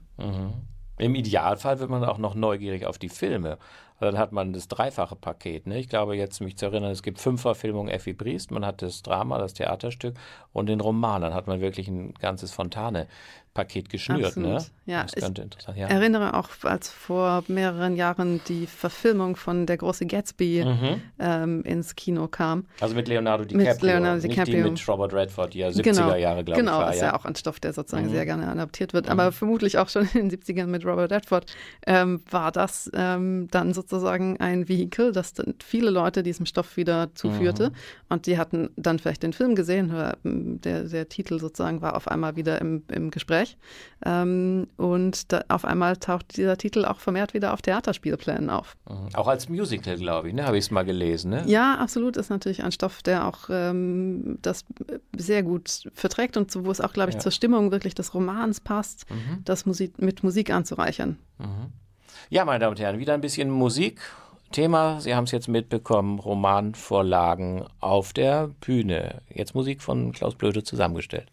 Im Idealfall wird man auch noch neugierig auf die Filme. Dann hat man das dreifache Paket. Ne? Ich glaube, jetzt mich zu erinnern, es gibt fünf Verfilmungen Effi Briest, man hat das Drama, das Theaterstück und den Roman. Dann hat man wirklich ein ganzes Fontane. Paket geschnürt. Ne? Ja, das könnte interessant. Ja. erinnere auch, als vor mehreren Jahren die Verfilmung von Der große Gatsby mhm. ähm, ins Kino kam. Also mit Leonardo DiCaprio. Mit Leonardo DiCaprio. Nicht die mit Robert Redford, die ja 70er genau, Jahre, glaube genau, ich, war. Genau, ist ja. auch ein Stoff, der sozusagen mhm. sehr gerne adaptiert wird. Mhm. Aber vermutlich auch schon in den 70ern mit Robert Redford ähm, war das ähm, dann sozusagen ein Vehikel, das viele Leute diesem Stoff wieder zuführte. Mhm. Und die hatten dann vielleicht den Film gesehen. Der, der Titel sozusagen war auf einmal wieder im, im Gespräch. Gespräch. Ähm, und da, auf einmal taucht dieser Titel auch vermehrt wieder auf Theaterspielplänen auf. Mhm. Auch als Musical, glaube ich, ne? habe ich es mal gelesen. Ne? Ja, absolut. Ist natürlich ein Stoff, der auch ähm, das sehr gut verträgt und wo es auch, glaube ich, ja. zur Stimmung wirklich des Romans passt, mhm. das Musik, mit Musik anzureichern. Mhm. Ja, meine Damen und Herren, wieder ein bisschen Musik. Thema, Sie haben es jetzt mitbekommen, Romanvorlagen auf der Bühne. Jetzt Musik von Klaus Blöde zusammengestellt.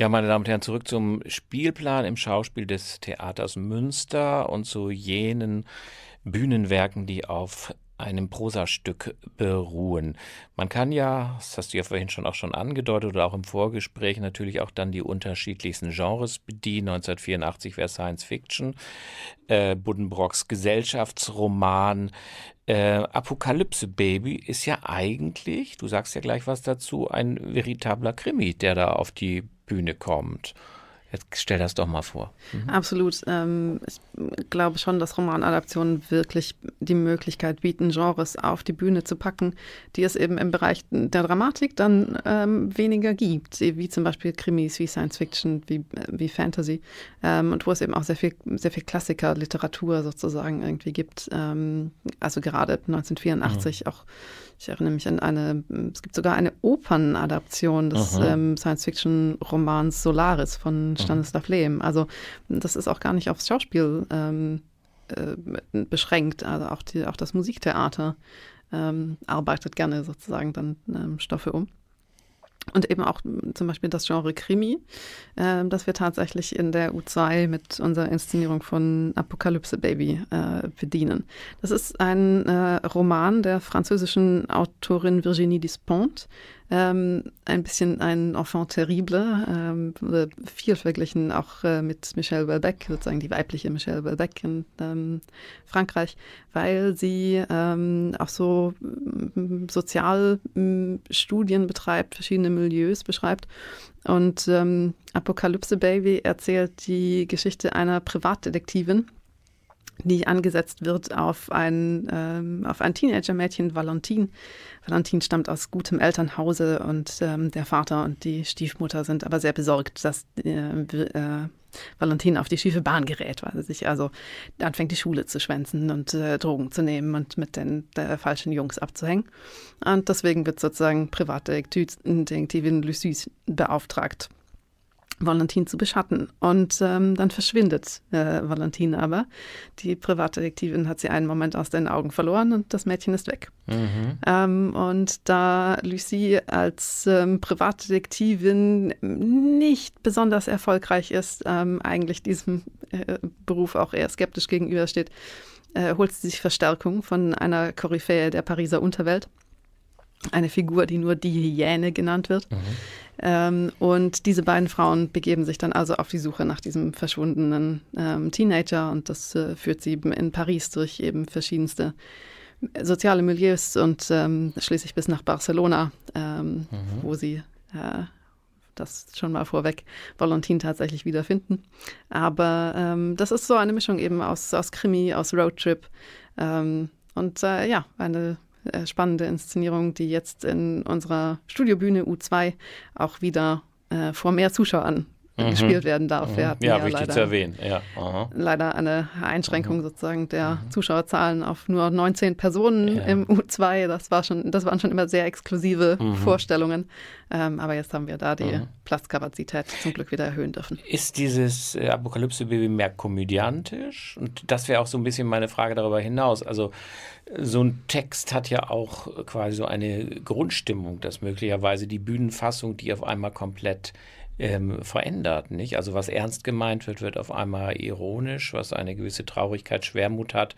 Ja, meine Damen und Herren, zurück zum Spielplan im Schauspiel des Theaters Münster und zu jenen Bühnenwerken, die auf einem Prosastück beruhen. Man kann ja, das hast du ja vorhin schon auch schon angedeutet oder auch im Vorgespräch, natürlich auch dann die unterschiedlichsten Genres bedienen. 1984 wäre Science Fiction, äh, Buddenbrocks Gesellschaftsroman, äh, Apokalypse Baby ist ja eigentlich, du sagst ja gleich was dazu, ein veritabler Krimi, der da auf die Bühne kommt. Jetzt stell das doch mal vor. Mhm. Absolut. Ähm, ich glaube schon, dass Romanadaptionen wirklich die Möglichkeit bieten, Genres auf die Bühne zu packen, die es eben im Bereich der Dramatik dann ähm, weniger gibt, wie zum Beispiel Krimis, wie Science Fiction, wie, wie Fantasy ähm, und wo es eben auch sehr viel, sehr viel Klassiker-Literatur sozusagen irgendwie gibt. Ähm, also gerade 1984 mhm. auch ich erinnere mich an eine, es gibt sogar eine Opernadaption des ähm, Science-Fiction-Romans Solaris von Stanislav Lem. Also das ist auch gar nicht aufs Schauspiel ähm, äh, beschränkt. Also auch, die, auch das Musiktheater ähm, arbeitet gerne sozusagen dann ähm, Stoffe um. Und eben auch zum Beispiel das Genre Krimi, äh, das wir tatsächlich in der U2 mit unserer Inszenierung von Apokalypse Baby äh, bedienen. Das ist ein äh, Roman der französischen Autorin Virginie Despont, ähm, ein bisschen ein Enfant terrible, ähm, viel verglichen auch äh, mit Michelle Welbeck, sozusagen die weibliche Michelle Welbeck in ähm, Frankreich, weil sie ähm, auch so mm, Sozialstudien betreibt, verschiedene Milieus beschreibt. Und ähm, Apokalypse Baby erzählt die Geschichte einer Privatdetektivin, die angesetzt wird auf ein, ähm, auf ein Teenager-Mädchen, Valentine. Valentine stammt aus gutem Elternhause und ähm, der Vater und die Stiefmutter sind aber sehr besorgt, dass äh, äh, Valentine auf die schiefe Bahn gerät, weil sie sich also anfängt, die Schule zu schwänzen und äh, Drogen zu nehmen und mit den falschen Jungs abzuhängen. Und deswegen wird sozusagen Privatdetektivin Lucie beauftragt, Valentin zu beschatten. Und ähm, dann verschwindet äh, Valentin aber. Die Privatdetektivin hat sie einen Moment aus den Augen verloren und das Mädchen ist weg. Mhm. Ähm, und da Lucie als ähm, Privatdetektivin nicht besonders erfolgreich ist, ähm, eigentlich diesem äh, Beruf auch eher skeptisch gegenübersteht, äh, holt sie sich Verstärkung von einer Koryphäe der Pariser Unterwelt. Eine Figur, die nur die Hyäne genannt wird. Mhm. Ähm, und diese beiden Frauen begeben sich dann also auf die Suche nach diesem verschwundenen ähm, Teenager und das äh, führt sie in Paris durch eben verschiedenste soziale Milieus und ähm, schließlich bis nach Barcelona, ähm, mhm. wo sie äh, das schon mal vorweg, Valentin tatsächlich wiederfinden. Aber ähm, das ist so eine Mischung eben aus, aus Krimi, aus Roadtrip ähm, und äh, ja, eine äh, spannende Inszenierung, die jetzt in unserer Studiobühne U2 auch wieder äh, vor mehr Zuschauern mhm. gespielt werden darf. Mhm. Ja, ja wichtig leider, zu erwähnen. Ja. Leider eine Einschränkung mhm. sozusagen der mhm. Zuschauerzahlen auf nur 19 Personen ja. im U2. Das, war schon, das waren schon immer sehr exklusive mhm. Vorstellungen. Ähm, aber jetzt haben wir da die mhm. Platzkapazität zum Glück wieder erhöhen dürfen. Ist dieses äh, Apokalypse-Baby mehr komödiantisch? Und das wäre auch so ein bisschen meine Frage darüber hinaus. Also so ein Text hat ja auch quasi so eine Grundstimmung, dass möglicherweise die Bühnenfassung, die auf einmal komplett ähm, verändert. Nicht? Also was ernst gemeint wird, wird auf einmal ironisch, was eine gewisse Traurigkeit, Schwermut hat,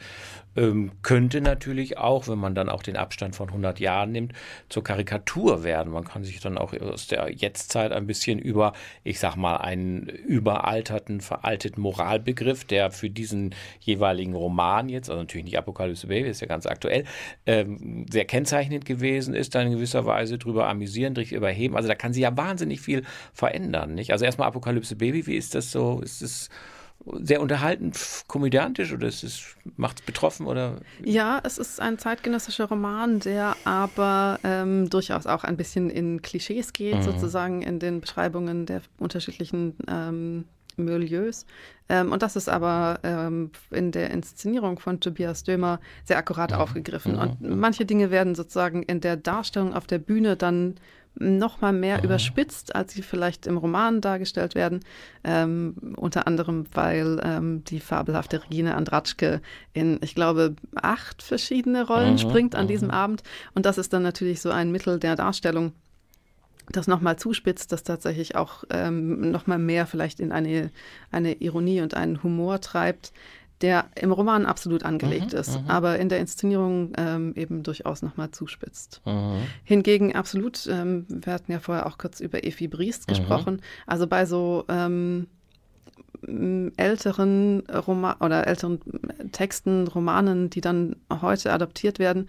ähm, könnte natürlich auch, wenn man dann auch den Abstand von 100 Jahren nimmt, zur Karikatur werden. Man kann sich dann auch aus der Jetztzeit ein bisschen über, ich sag mal, einen überalterten, veralteten Moralbegriff, der für diesen jeweiligen Roman jetzt, also natürlich nicht Apokalypse Baby, ist ja ganz aktuell, ähm, sehr kennzeichnend gewesen ist, dann in gewisser Weise drüber amüsieren, durch überheben. Also da kann sich ja wahnsinnig viel verändern. Nicht? Also erstmal Apokalypse Baby, wie ist das so? Ist es sehr unterhaltend, komödiantisch oder ist es, macht es betroffen oder? Ja, es ist ein zeitgenössischer Roman, der aber ähm, durchaus auch ein bisschen in Klischees geht, mhm. sozusagen in den Beschreibungen der unterschiedlichen ähm, Milieus. Ähm, und das ist aber ähm, in der Inszenierung von Tobias Dömer sehr akkurat mhm. aufgegriffen. Mhm. Und manche Dinge werden sozusagen in der Darstellung auf der Bühne dann noch mal mehr mhm. überspitzt, als sie vielleicht im Roman dargestellt werden. Ähm, unter anderem, weil ähm, die fabelhafte Regine Andratschke in, ich glaube, acht verschiedene Rollen mhm. springt an mhm. diesem Abend. Und das ist dann natürlich so ein Mittel der Darstellung, das nochmal zuspitzt, das tatsächlich auch ähm, nochmal mehr vielleicht in eine, eine Ironie und einen Humor treibt, der im Roman absolut angelegt mhm, ist, mhm. aber in der Inszenierung ähm, eben durchaus nochmal zuspitzt. Mhm. Hingegen absolut, ähm, wir hatten ja vorher auch kurz über Efi Briest mhm. gesprochen, also bei so ähm, älteren Roman oder älteren Texten, Romanen, die dann heute adaptiert werden,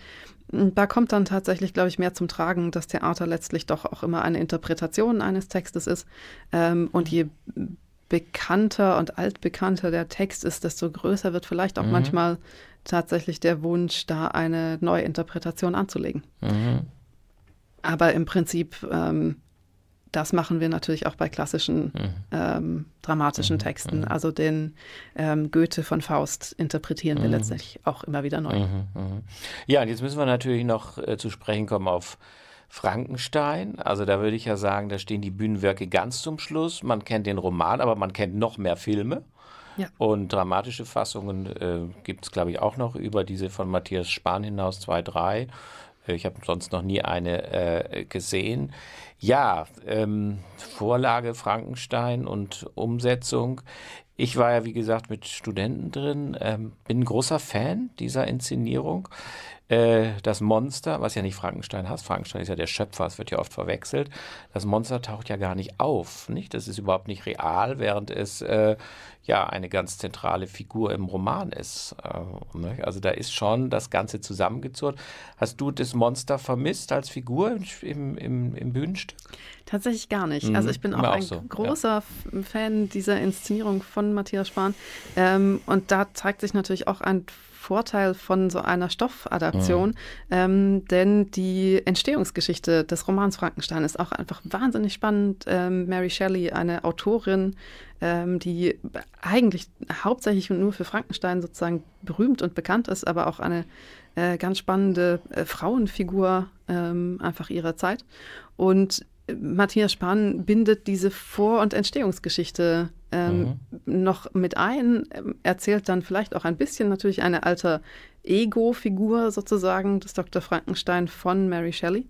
da kommt dann tatsächlich, glaube ich, mehr zum Tragen, dass Theater letztlich doch auch immer eine Interpretation eines Textes ist. Ähm, und je bekannter und altbekannter der Text ist, desto größer wird vielleicht auch mhm. manchmal tatsächlich der Wunsch, da eine neue Interpretation anzulegen. Mhm. Aber im Prinzip, ähm, das machen wir natürlich auch bei klassischen mhm. ähm, dramatischen mhm. Texten. Mhm. Also den ähm, Goethe von Faust interpretieren wir mhm. letztlich auch immer wieder neu. Ja, und jetzt müssen wir natürlich noch äh, zu sprechen kommen auf Frankenstein. Also da würde ich ja sagen, da stehen die Bühnenwerke ganz zum Schluss. Man kennt den Roman, aber man kennt noch mehr Filme. Ja. Und dramatische Fassungen äh, gibt es, glaube ich, auch noch über diese von Matthias Spahn hinaus, zwei, drei. Äh, ich habe sonst noch nie eine äh, gesehen. Ja, ähm, Vorlage Frankenstein und Umsetzung. Ich war ja, wie gesagt, mit Studenten drin, ähm, bin ein großer Fan dieser Inszenierung. Äh, das Monster, was ja nicht Frankenstein heißt, Frankenstein ist ja der Schöpfer, es wird ja oft verwechselt. Das Monster taucht ja gar nicht auf, nicht? Das ist überhaupt nicht real, während es äh, ja eine ganz zentrale Figur im Roman ist. Äh, also da ist schon das Ganze zusammengezurrt. Hast du das Monster vermisst als Figur im, im, im Bühnenstück? Tatsächlich gar nicht. Mhm. Also ich bin auch, auch ein so, großer ja. Fan dieser Inszenierung von Matthias Spahn. Ähm, und da zeigt sich natürlich auch ein Vorteil von so einer Stoffadaption, mhm. ähm, denn die Entstehungsgeschichte des Romans Frankenstein ist auch einfach wahnsinnig spannend. Ähm, Mary Shelley, eine Autorin, ähm, die eigentlich hauptsächlich und nur für Frankenstein sozusagen berühmt und bekannt ist, aber auch eine äh, ganz spannende äh, Frauenfigur ähm, einfach ihrer Zeit. Und Matthias Spahn bindet diese Vor- und Entstehungsgeschichte ähm, mhm. noch mit ein, erzählt dann vielleicht auch ein bisschen natürlich eine alte Ego-Figur sozusagen des Dr. Frankenstein von Mary Shelley.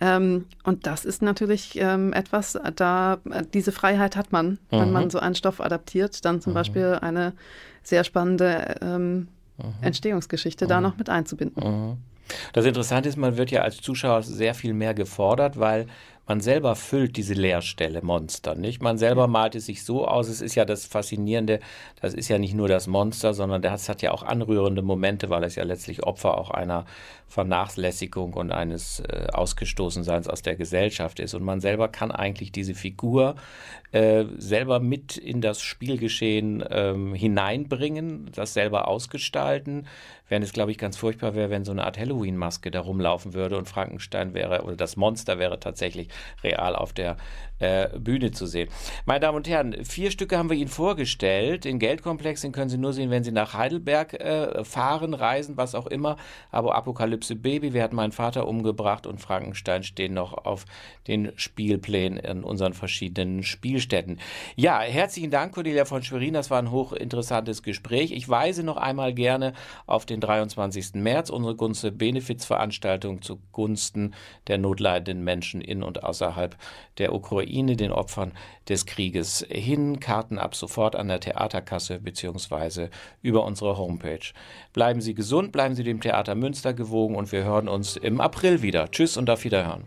Ähm, und das ist natürlich ähm, etwas, da diese Freiheit hat man, mhm. wenn man so einen Stoff adaptiert, dann zum mhm. Beispiel eine sehr spannende ähm, mhm. Entstehungsgeschichte da mhm. noch mit einzubinden. Mhm. Das Interessante ist, man wird ja als Zuschauer sehr viel mehr gefordert, weil man selber füllt diese Leerstelle Monster, nicht? Man selber malt es sich so aus. Es ist ja das Faszinierende, das ist ja nicht nur das Monster, sondern das hat ja auch anrührende Momente, weil es ja letztlich Opfer auch einer Vernachlässigung und eines äh, Ausgestoßenseins aus der Gesellschaft ist. Und man selber kann eigentlich diese Figur äh, selber mit in das Spielgeschehen ähm, hineinbringen, das selber ausgestalten, während es, glaube ich, ganz furchtbar wäre, wenn so eine Art Halloween-Maske da rumlaufen würde und Frankenstein wäre oder das Monster wäre tatsächlich real auf der äh, Bühne zu sehen. Meine Damen und Herren, vier Stücke haben wir Ihnen vorgestellt. Den Geldkomplex, den können Sie nur sehen, wenn Sie nach Heidelberg äh, fahren, reisen, was auch immer. Aber Apokalypse Baby, wer hat meinen Vater umgebracht und Frankenstein stehen noch auf den Spielplänen in unseren verschiedenen Spielstätten. Ja, herzlichen Dank, Cordelia von Schwerin. Das war ein hochinteressantes Gespräch. Ich weise noch einmal gerne auf den 23. März, unsere Gunste Benefizveranstaltung zugunsten der notleidenden Menschen in und außerhalb der Ukraine. Ukraine, den Opfern des Krieges hin. Karten ab sofort an der Theaterkasse bzw. über unsere Homepage. Bleiben Sie gesund, bleiben Sie dem Theater Münster gewogen und wir hören uns im April wieder. Tschüss und auf Wiederhören.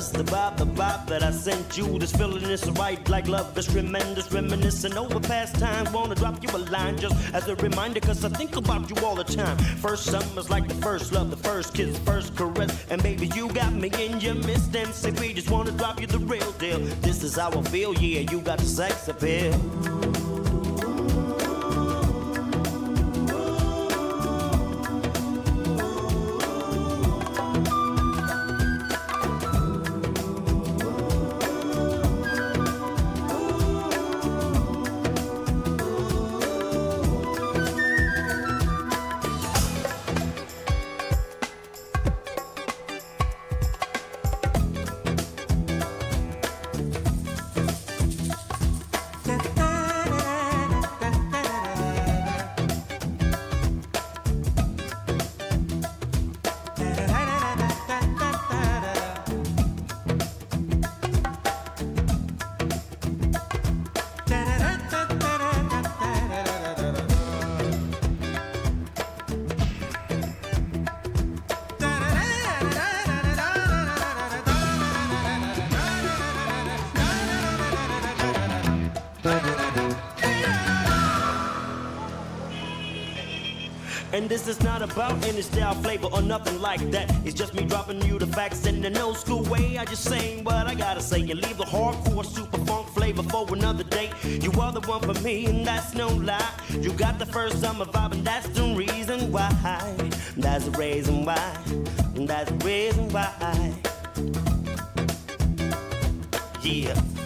Summer's the vibe, the vibe that I sent you. This feeling is right, like love is tremendous, reminiscing over past times. Wanna drop you a line just as a reminder, cause I think about you all the time. First summer's like the first love, the first kiss, first caress. And baby, you got me in your midst. We just wanna drop you the real deal. This is how I feel, yeah, you got the sex appeal. About any style, flavor, or nothing like that. It's just me dropping you the facts in an old school way. I just saying what I gotta say and leave the hardcore super funk flavor for another day. You are the one for me, and that's no lie. You got the first summer vibe, and that's the reason why. That's the reason why. That's the reason why. Yeah.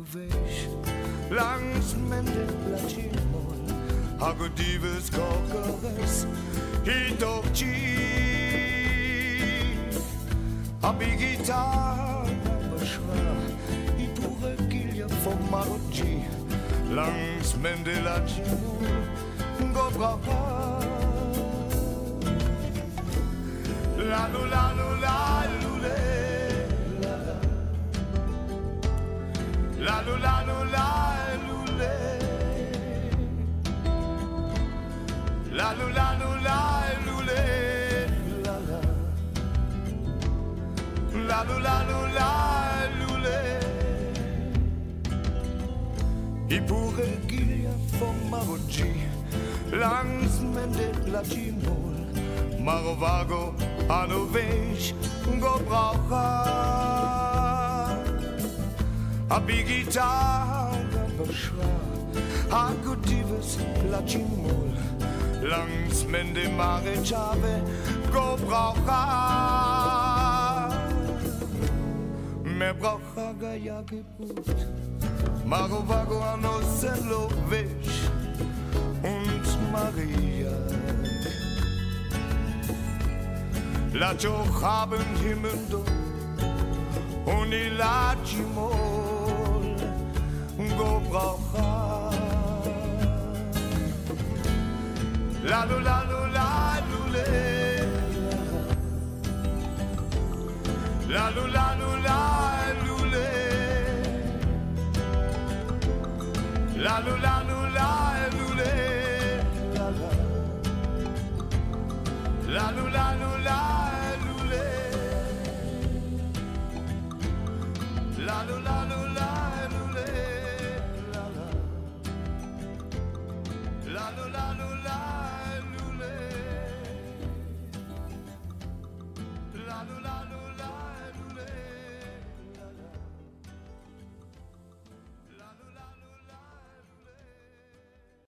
ovation Langs mended lacrimon Hago divas cocovers I docci A bigitar Bashra I pure gilja for maroggi Langs mended lacrimon Go bravo. La lu la lu la lule I pure gilja forma oggi Langs mende la cimol Maro vago ano već go braucha A bigitara beschwa A gutives la cimol Langs mende mare chave go braucha Me braucha ga ja gebrut Maro vago ano selo već und Maria Laat ook haben Himmel do. Und ich laat je mol. Go braucha La lu la lu la lu le. La lu la lu la La lu la lu la lu le La la La lu la lu la lu le La lu la